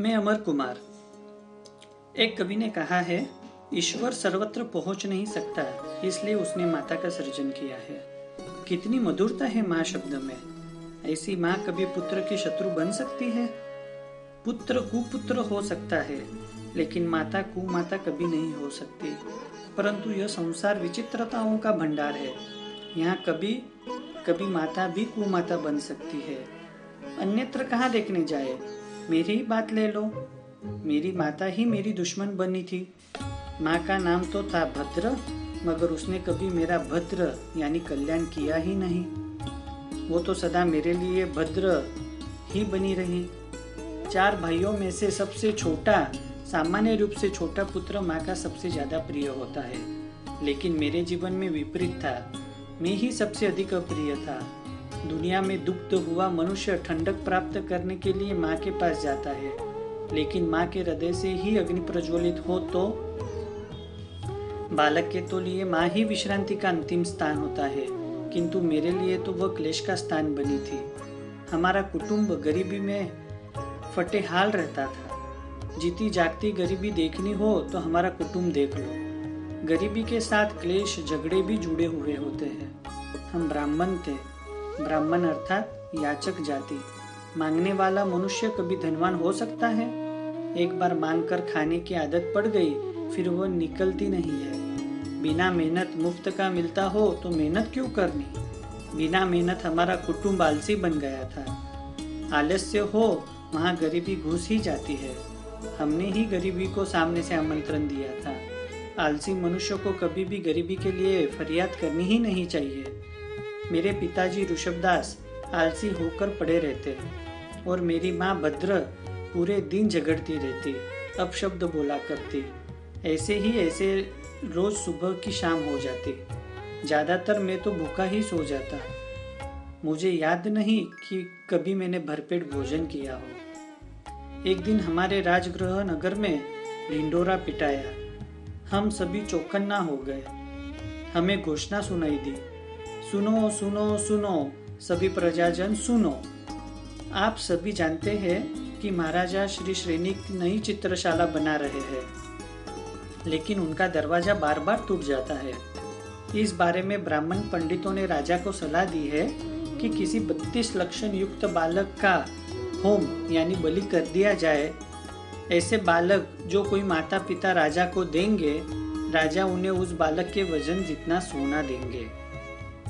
मैं अमर कुमार। एक कवि ने कहा है, ईश्वर सर्वत्र पहुँच नहीं सकता, इसलिए उसने माता का सृजन किया है। कितनी मधुरता है माँ शब्द में। ऐसी माँ कभी पुत्र की शत्रु बन सकती है? पुत्र कुपुत्र हो सकता है, लेकिन माता कुमाता कभी नहीं हो सकती। परंतु यह संसार विचित्रताओं का भंडार है। यहाँ कभी कभी माता भी कुमाता बन सकती है। अन्यत्र कहाँ देखने जाए? मेरी ही बात ले लो। मेरी माता ही मेरी दुश्मन बनी थी। माँ का नाम तो था भद्र, मगर उसने कभी मेरा भद्र, यानी कल्याण किया ही नहीं। वो तो सदा मेरे लिए भद्र ही बनी रही। चार भाइयों में से सबसे छोटा, सामान्य रूप से छोटा पुत्र माँ का सबसे ज़्यादा प्रिय होता है। लेकिन मेरे जीवन में विपरीत था। मैं ही सबसे अधिक अप्रिय था। दुनिया में दुग्ध हुआ मनुष्य ठंडक प्राप्त करने के लिए माँ के पास जाता है। लेकिन माँ के हृदय से ही अग्नि प्रज्वलित हो तो? बालक के तो लिए माँ ही विश्रांति का अंतिम स्थान होता है, किंतु मेरे लिए तो वह क्लेश का स्थान बनी थी। हमारा कुटुंब गरीबी में फटे हाल रहता था। जीती जागती गरीबी देखनी हो तो हमारा कुटुंब देख लो। गरीबी के साथ क्लेश झगड़े भी जुड़े हुए होते हैं। हम ब्राह्मण थे। ब्राह्मण अर्थात याचक जाति। मांगने वाला मनुष्य कभी धनवान हो सकता है? एक बार मांग कर खाने की आदत पड़ गई, फिर वो निकलती नहीं है। बिना मेहनत मुफ़्त का मिलता हो तो मेहनत क्यों करनी? बिना मेहनत हमारा कुटुंब आलसी बन गया था। आलस्य हो, वहाँ गरीबी घुस ही जाती है। हमने ही गरीबी को सामने से आमंत्रण दिया था। आलसी मनुष्य को कभी भी गरीबी के लिए फरियाद करनी ही नहीं चाहिए। मेरे पिताजी ऋषभदास आलसी होकर पड़े रहते और मेरी माँ भद्र पूरे दिन झगड़ती रहती अब शब्द बोला करती। ऐसे ही ऐसे रोज सुबह की शाम हो जाती। ज़्यादातर मैं तो भूखा ही सो जाता। मुझे याद नहीं कि कभी मैंने भरपेट भोजन किया हो। एक दिन हमारे राजगृह नगर में ढिंडोरा पिटाया। हम सभी चौकन्ना हो गए। हमें घोषणा सुनाई दी सुनो सुनो सुनो, सभी प्रजाजन सुनो। आप सभी जानते हैं कि महाराजा श्री श्रेणी नई चित्रशाला बना रहे हैं, लेकिन उनका दरवाज़ा बार बार टूट जाता है। इस बारे में ब्राह्मण पंडितों ने राजा को सलाह दी है कि किसी बत्तीस लक्षण युक्त बालक का होम, यानी बलि कर दिया जाए। ऐसे बालक जो कोई माता पिता राजा को देंगे, राजा उन्हें उस बालक के वज़न जितना सोना देंगे।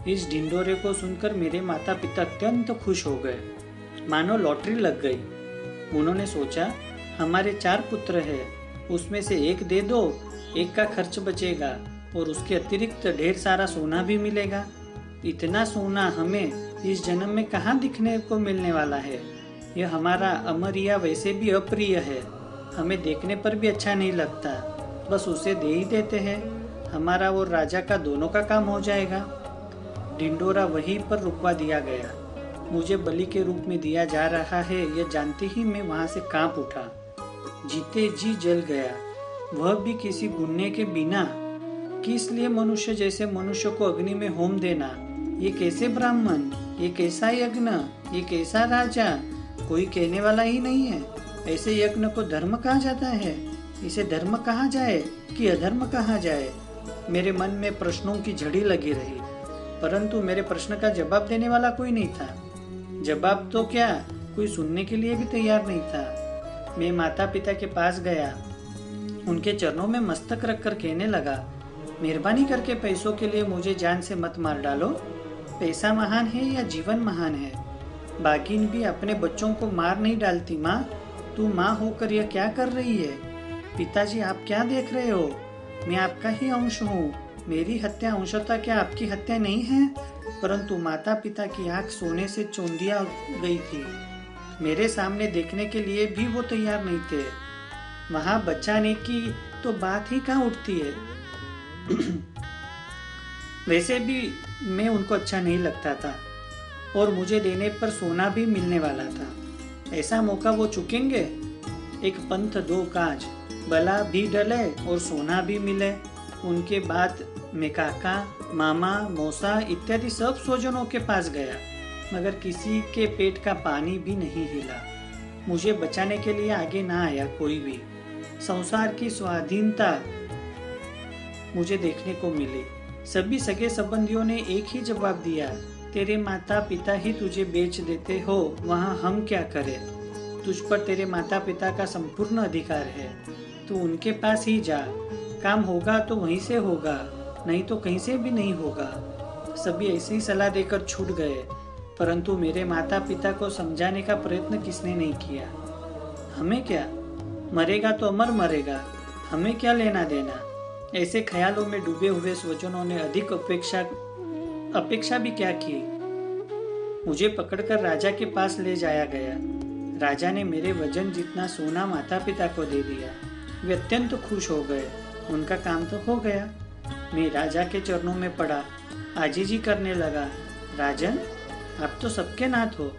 इस ढिंडोरे को सुनकर मेरे माता पिता अत्यंत खुश हो गए। मानो लॉटरी लग गई। उन्होंने सोचा, हमारे चार पुत्र हैं, उसमें से एक दे दो, एक का खर्च बचेगा और उसके अतिरिक्त ढेर सारा सोना भी मिलेगा। इतना सोना हमें इस जन्म में कहाँ दिखने को मिलने वाला है? यह हमारा अमरिया वैसे भी अप्रिय है। हमें देखने पर भी अच्छा नहीं लगता। बस उसे दे ही देते हैं। हमारा और राजा का दोनों का काम हो जाएगा। ढिंडोरा वहीं पर रुकवा दिया गया। मुझे बलि के रूप में दिया जा रहा है, यह जानते ही मैं वहाँ से काँप उठा। जीते जी जल गया। वह भी किसी गुन्ने के बिना। किस लिए मनुष्य जैसे मनुष्य को अग्नि में होम देना? ये कैसे ब्राह्मण? ये कैसा यज्ञ? ये कैसा राजा? कोई कहने वाला ही नहीं है। ऐसे यज्ञ को धर्म कहा जाता है। इसे धर्म कहा जाए कि अधर्म कहा जाए? मेरे मन में प्रश्नों की झड़ी लगी रही। परंतु मेरे प्रश्न का जवाब देने वाला कोई नहीं था। जवाब तो क्या? कोई सुनने के लिए भी तैयार नहीं था। मैं माता पिता के पास गया। उनके चरणों में मस्तक रखकर कहने लगा, मेहरबानी करके पैसों के लिए मुझे जान से मत मार डालो। पैसा महान है या जीवन महान है? बागिन भी अपने बच्चों को मार नहीं डालती माँ। तू माँ होकर यह क्या कर रही है? पिताजी, आप क्या देख रहे हो? मैं आपका ही अंश हूँ। मेरी हत्या, अंशतः क्या आपकी हत्या नहीं है? परंतु माता पिता की आँख सोने से चौंधिया गई थी। मेरे सामने देखने के लिए भी वो तैयार नहीं थे। वहाँ बचाने की तो बात ही कहाँ उठती है? वैसे भी मैं उनको अच्छा नहीं लगता था, और मुझे देने पर सोना भी मिलने वाला था। ऐसा मौका वो चुकेंगे? एक पंथ, दो काज बला भी डले और सोना भी मिले। उनके बाद मैं काका मामा, मौसा इत्यादि सब स्वजनों के पास गया, मगर किसी के पेट का पानी भी नहीं हिला। मुझे बचाने के लिए आगे ना आया कोई भी। संसार की स्वाधीनता मुझे देखने को मिली। सभी सगे संबंधियों ने एक ही जवाब दिया, तेरे माता पिता ही तुझे बेच देते हो, वहाँ हम क्या करें? तुझ पर तेरे माता पिता का संपूर्ण अधिकार है। तू उनके पास ही जा। काम होगा तो वहीं से होगा। नहीं तो कहीं से भी नहीं होगा। सभी ऐसी सलाह देकर छूट गए, परंतु मेरे माता पिता को समझाने का प्रयत्न किसने नहीं किया? हमें क्या? मरेगा तो अमर मरेगा, हमें क्या लेना देना? ऐसे ख्यालों में डूबे हुए स्वजनों ने अधिक अपेक्षा अपेक्षा भी क्या की? मुझे पकड़कर राजा के पास ले जाया गया। राजा ने मेरे वज़न जितना सोना माता पिता को दे दिया, वे अत्यंत खुश हो गए। उनका काम तो हो गया। मैं राजा के चरणों में पड़ा। आजीजी करने लगा, राजन, आप तो सबके नाथ हो।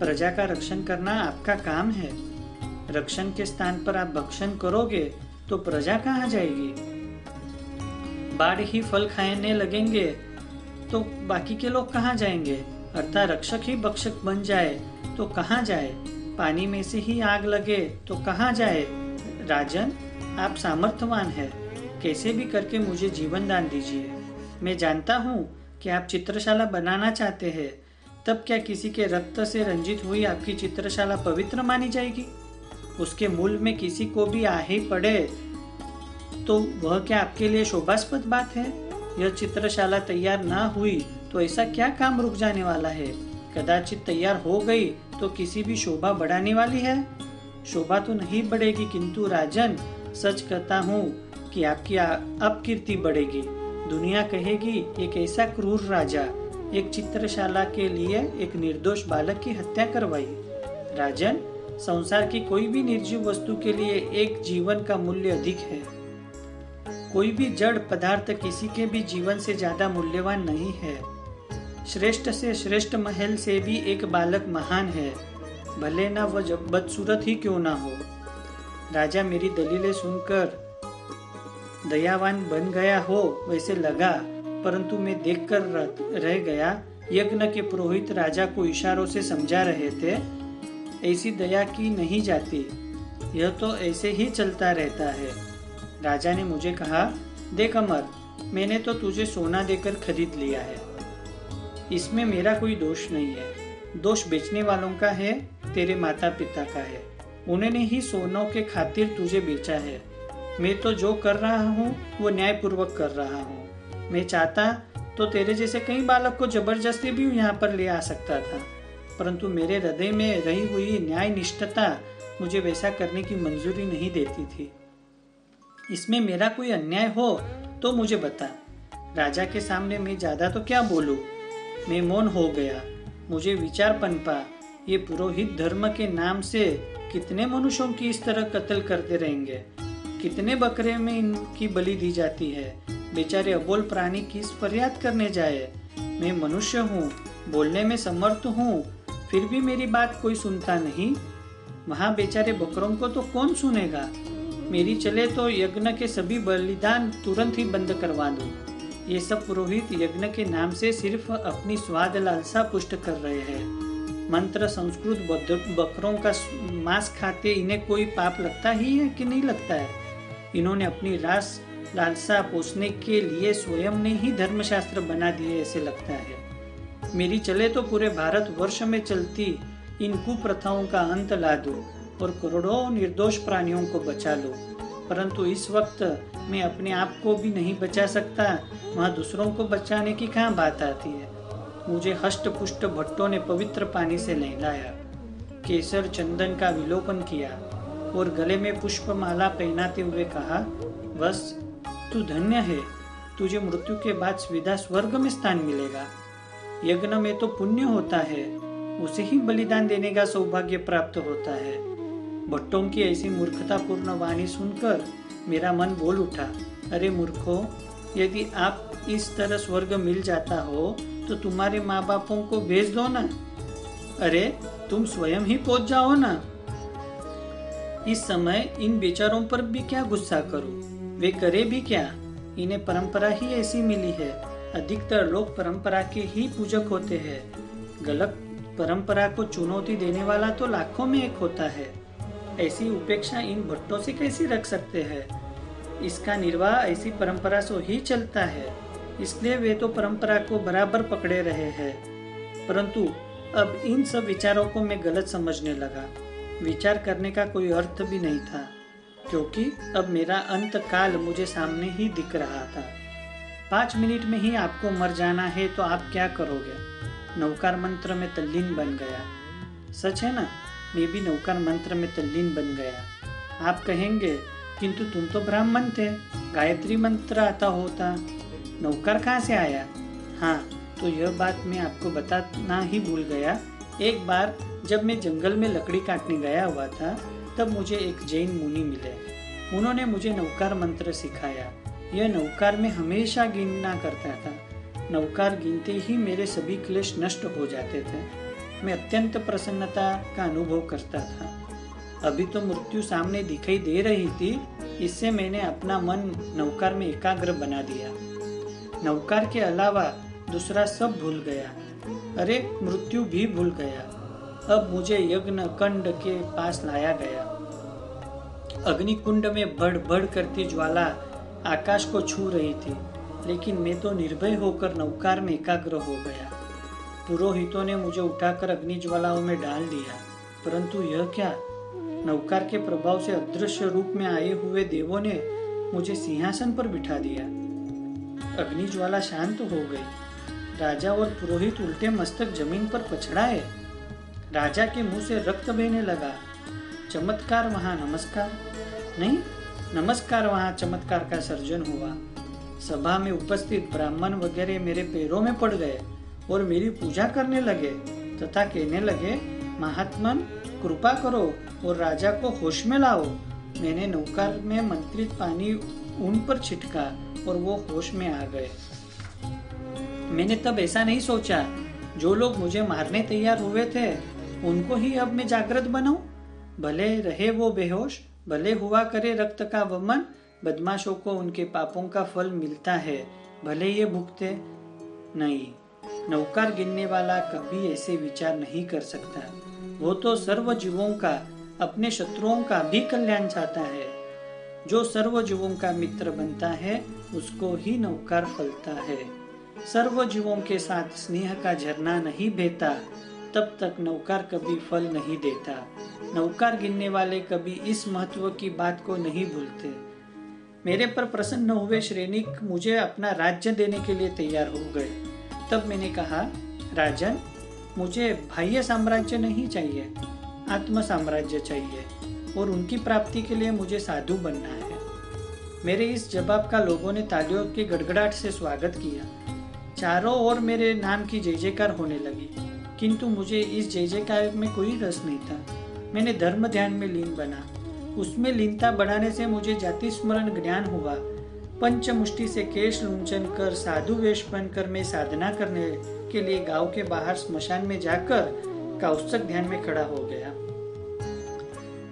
प्रजा का रक्षण करना आपका काम है। रक्षण के स्थान पर आप भक्षण करोगे तो प्रजा कहाँ जाएगी? बाढ़ ही फल खाने लगेंगे तो बाकी के लोग कहाँ जाएँगे? अर्थात रक्षक ही भक्षक बन जाए तो कहाँ जाए? पानी में से ही आग लगे तो कहाँ जाए? राजन, आप सामर्थ्यवान है। कैसे भी करके मुझे जीवन दान दीजिए। मैं जानता हूँ कि आप चित्रशाला बनाना चाहते हैं, तब क्या किसी के रक्त से रंजित हुई आपकी चित्रशाला पवित्र मानी जाएगी? उसके मूल में किसी को भी आ ही पड़े तो वह क्या आपके लिए शोभास्पद बात है? यह चित्रशाला तैयार ना हुई तो ऐसा क्या काम रुक जाने वाला है? कदाचित तैयार हो गई तो किसी भी शोभा बढ़ाने वाली है? शोभा तो नहीं बढ़ेगी, किंतु राजन, सच कहता हूँ कि आपकी अपकीर्ति बढ़ेगी। दुनिया कहेगी, एक ऐसा क्रूर राजा, एक चित्रशाला के लिए एक निर्दोष बालक की हत्या करवाई। राजन, संसार की कोई भी निर्जीव वस्तु के लिए एक जीवन का मूल्य अधिक है। कोई भी जड़ पदार्थ किसी के भी जीवन से ज़्यादा मूल्यवान नहीं है। श्रेष्ठ से श्रेष्ठ महल से भी एक बालक महान है। भले ना वह बदसूरत ही क्यों ना हो। राजा मेरी दलीलें सुनकर दयावान बन गया हो, वैसे लगा। परंतु मैं देखकर रह गया। यज्ञ के पुरोहित राजा को इशारों से समझा रहे थे, ऐसी दया की नहीं जाती। यह तो ऐसे ही चलता रहता है। राजा ने मुझे कहा, देख अमर, मैंने तो तुझे सोना देकर खरीद लिया है। इसमें मेरा कोई दोष नहीं है। दोष बेचने वालों का है, तेरे माता पिता का है। उन्होंने ही सोनों के खातिर तुझे बेचा है। मैं तो जो कर रहा हूँ, वो न्यायपूर्वक कर रहा हूँ। मैं चाहता तो तेरे जैसे कई बालक को ज़बरदस्ती भी यहाँ पर ले आ सकता था, परंतु मेरे हृदय में रही हुई न्याय निष्ठता मुझे वैसा करने की मंजूरी नहीं देती थी। इसमें मेरा कोई अन्याय हो तो मुझे बता, राजा के सामने मैं ज़्यादा तो क्या बोलूँ? मैं मौन हो गया, मुझे विचार पनपा ये पुरोहित धर्म के नाम से कितने मनुष्यों की इस तरह कत्ल करते रहेंगे? कितने बकरे में इनकी बलि दी जाती है? बेचारे अबोल प्राणी किस फरियाद करने जाए? मैं मनुष्य हूँ, बोलने में समर्थ हूँ, फिर भी मेरी बात कोई सुनता नहीं? वहाँ बेचारे बकरों को तो कौन सुनेगा? मेरी चले तो यज्ञ के सभी बलिदान तुरंत ही बंद करवा दो। ये सब पुरोहित यज्ञ के नाम से सिर्फ़ अपनी स्वाद लालसा पुष्ट कर रहे हैं। मंत्र संस्कृत बकरों का मांस खाते इन्हें कोई पाप लगता ही है कि नहीं लगता है? इन्होंने अपनी रास लालसा पोषने के लिए स्वयं ने ही धर्मशास्त्र बना दिए, ऐसे लगता है। मेरी चले तो पूरे भारत वर्ष में चलती इन कुप्रथाओं का अंत ला दो और करोड़ों निर्दोष प्राणियों को बचा लो। परंतु इस वक्त मैं अपने आप को भी नहीं बचा सकता, वहाँ दूसरों को बचाने की कहाँ बात आती है? मुझे हष्ट पुष्ट भट्टों ने पवित्र पानी से नहलाया, केसर चंदन का विलोपन किया और गले में पुष्प माला पहनाते हुए कहा, बस, तू धन्य है। तुझे मृत्यु के बाद सीधा स्वर्ग में स्थान मिलेगा। यज्ञ में तो पुण्य होता है। उसे ही बलिदान देने का सौभाग्य प्राप्त होता है। भट्टों की ऐसी मूर्खतापूर्ण वाणी सुनकर मेरा मन बोल उठा, अरे मूर्खो, यदि आप इस तरह स्वर्ग मिल जाता हो तो तुम्हारे माँ बापों को भेज दो ना। अरे, तुम स्वयं ही पहुँच जाओ ना। इस समय इन बेचारों पर भी क्या गुस्सा करो? वे करे भी क्या? इन्हें परंपरा ही ऐसी मिली है। अधिकतर लोग परंपरा के ही पूजक होते हैं। गलत परंपरा को चुनौती देने वाला तो लाखों में एक होता है। ऐसी उपेक्षा इन भट्टों से कैसी रख सकते हैं? इसका निर्वाह ऐसी परंपरा से ही चलता है। इसलिए वे तो परंपरा को बराबर पकड़े रहे हैं। परंतु अब इन सब विचारों को मैं गलत समझने लगा। विचार करने का कोई अर्थ भी नहीं था, क्योंकि अब मेरा अंत काल मुझे सामने ही दिख रहा था। पाँच मिनट में ही आपको मर जाना है तो आप क्या करोगे? नौकार मंत्र में तल्लीन बन गया। सच है ना? मैं भी नौकार मंत्र में तल्लीन बन गया। आप कहेंगे, किंतु तुम तो ब्राह्मण थे, गायत्री मंत्र आता होता। नौकर कहाँ से आया? हाँ तो यह बात मैं आपको बताना ही भूल गया। एक बार जब मैं जंगल में लकड़ी काटने गया हुआ था, तब मुझे एक जैन मुनि मिले। उन्होंने मुझे नौकार मंत्र सिखाया। यह नौकार में हमेशा गिनना करता था। नौकार गिनते ही मेरे सभी क्लेश नष्ट हो जाते थे। मैं अत्यंत प्रसन्नता का अनुभव करता था। अभी तो मृत्यु सामने दिखाई दे रही थी, इससे मैंने अपना मन नौकार में एकाग्र बना दिया। नौकार के अलावा दूसरा सब भूल गया। अरे, मृत्यु भी भूल गया। अब मुझे यज्ञ कंड के पास लाया गया। अग्नि कुंड में बढ़ बढ़ करती ज्वाला आकाश को छू रही थी, लेकिन मैं तो निर्भय होकर नौकार में एकाग्र हो गया। पुरोहितों ने मुझे उठाकर अग्नि ज्वालाओं में डाल दिया। परंतु यह क्या? नौकार के प्रभाव से अदृश्य रूप में आए हुए देवों ने मुझे सिंहासन पर बिठा दिया। अग्नि ज्वाला शांत हो गई। राजा और पुरोहित उल्टे मस्तक ज़मीन पर पछड़ाए। राजा के मुँह से रक्त बहने लगा। चमत्कार वहाँ नमस्कार। नहीं, नमस्कार वहाँ चमत्कार का सर्जन हुआ। सभा में उपस्थित ब्राह्मण वगैरह मेरे पैरों में पड़ गए और मेरी पूजा करने लगे तथा कहने लगे, महात्मन, कृपा करो और राजा को होश में लाओ। मैंने नौकार में मंत्रित पानी उन पर छिटका और वो होश में आ गए। मैंने तब ऐसा नहीं सोचा। जो लोग मुझे मारने तैयार हुए थे उनको ही अब मैं जागृत बनाऊँ भले रहे वो बेहोश, भले हुआ करे रक्त का वमन, बदमाशों को उनके पापों का फल मिलता है, भले ये भुगते नहीं। नौकार गिनने वाला कभी ऐसे विचार नहीं कर सकता। वो तो सर्व जीवों का, अपने शत्रुओं का भी कल्याण चाहता है। जो सर्व जीवों का मित्र बनता है, उसको ही नौकार फलता है। सर्व जीवों के साथ स्नेह का झरना नहीं बेहता। तब तक नौकार कभी फल नहीं देता। नौकार गिनने वाले कभी इस महत्व की बात को नहीं भूलते। मेरे पर प्रसन्न हुए श्रेणिक मुझे अपना राज्य देने के लिए तैयार हो गए। तब मैंने कहा, राजन, मुझे बाह्य साम्राज्य नहीं चाहिए, आत्म साम्राज्य चाहिए और उनकी प्राप्ति के लिए मुझे साधु बनना है। मेरे इस जवाब का लोगों ने तालियों के गड़गड़ाहट से स्वागत किया। चारों ओर मेरे नाम की जय जयकार होने लगी। किंतु मुझे इस जय जयकार में कोई रस नहीं था। मैंने धर्म ध्यान में लीन बना। उसमें लीनता बढ़ाने से मुझे जाति स्मरण ज्ञान हुआ। पंच मुष्टि से केश लुंचन कर, साधु वेश बनकर मैं साधना करने के लिए गाँव के बाहर स्मशान में जाकर कौस्तक ध्यान में खड़ा हो गया।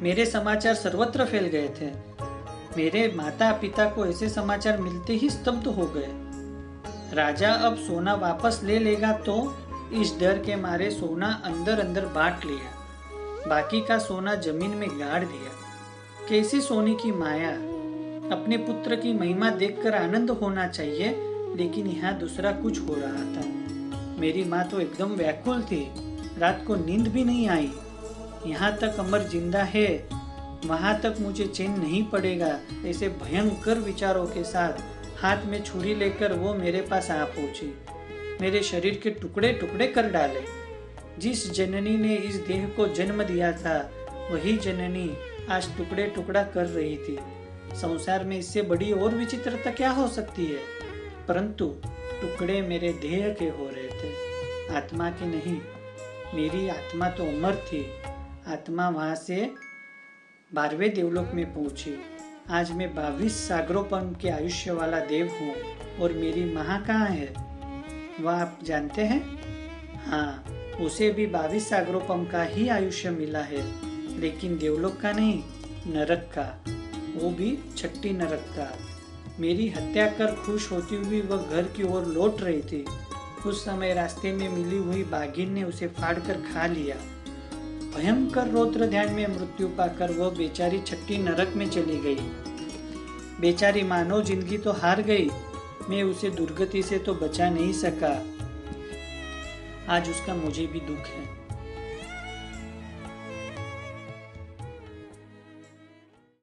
मेरे समाचार सर्वत्र फैल गए थे। मेरे माता पिता को ऐसे समाचार मिलते ही स्तब्ध हो गए। राजा अब सोना वापस ले लेगा तो इस डर के मारे सोना अंदर अंदर बांट लिया। बाकी का सोना ज़मीन में गाड़ दिया। कैसी सोने की माया? अपने पुत्र की महिमा देखकर आनंद होना चाहिए, लेकिन यहाँ दूसरा कुछ हो रहा था। मेरी माँ तो एकदम व्याकुल थी। रात को नींद भी नहीं आई। यहाँ तक अमर ज़िंदा है। वहाँ तक मुझे चैन नहीं पड़ेगा, ऐसे भयंकर विचारों के साथ हाथ में छुरी लेकर वो मेरे पास आ पहुँची। मेरे शरीर के टुकड़े टुकड़े कर डाले। जिस जननी ने इस देह को जन्म दिया था, वही जननी आज टुकड़े टुकड़ा कर रही थी। संसार में इससे बड़ी और विचित्रता क्या हो सकती है? परंतु टुकड़े मेरे देह के हो रहे थे। आत्मा के नहीं, मेरी आत्मा तो अमर थी। आत्मा वहाँ से बारहवें देवलोक में पहुँची। आज मैं बावीस सागरोपन के आयुष्य वाला देव हूँ और मेरी माँ कहाँ है? वह आप जानते हैं? हाँ उसे भी बाविस सागरोपम का ही आयुष्य मिला है, लेकिन देवलोक का नहीं, नरक का। वो भी छट्टी नरक का। मेरी हत्या कर खुश होती हुई वह घर की ओर लौट रही थी। उस समय रास्ते में मिली हुई बाघिन ने उसे फाड़ कर खा लिया। भयंकर रोत्र ध्यान में मृत्यु पाकर वह बेचारी छट्टी नरक में चली गई। बेचारी मानव ज़िंदगी तो हार गई मैं उसे दुर्गति से तो बचा नहीं सका। आज उसका मुझे भी दुख है।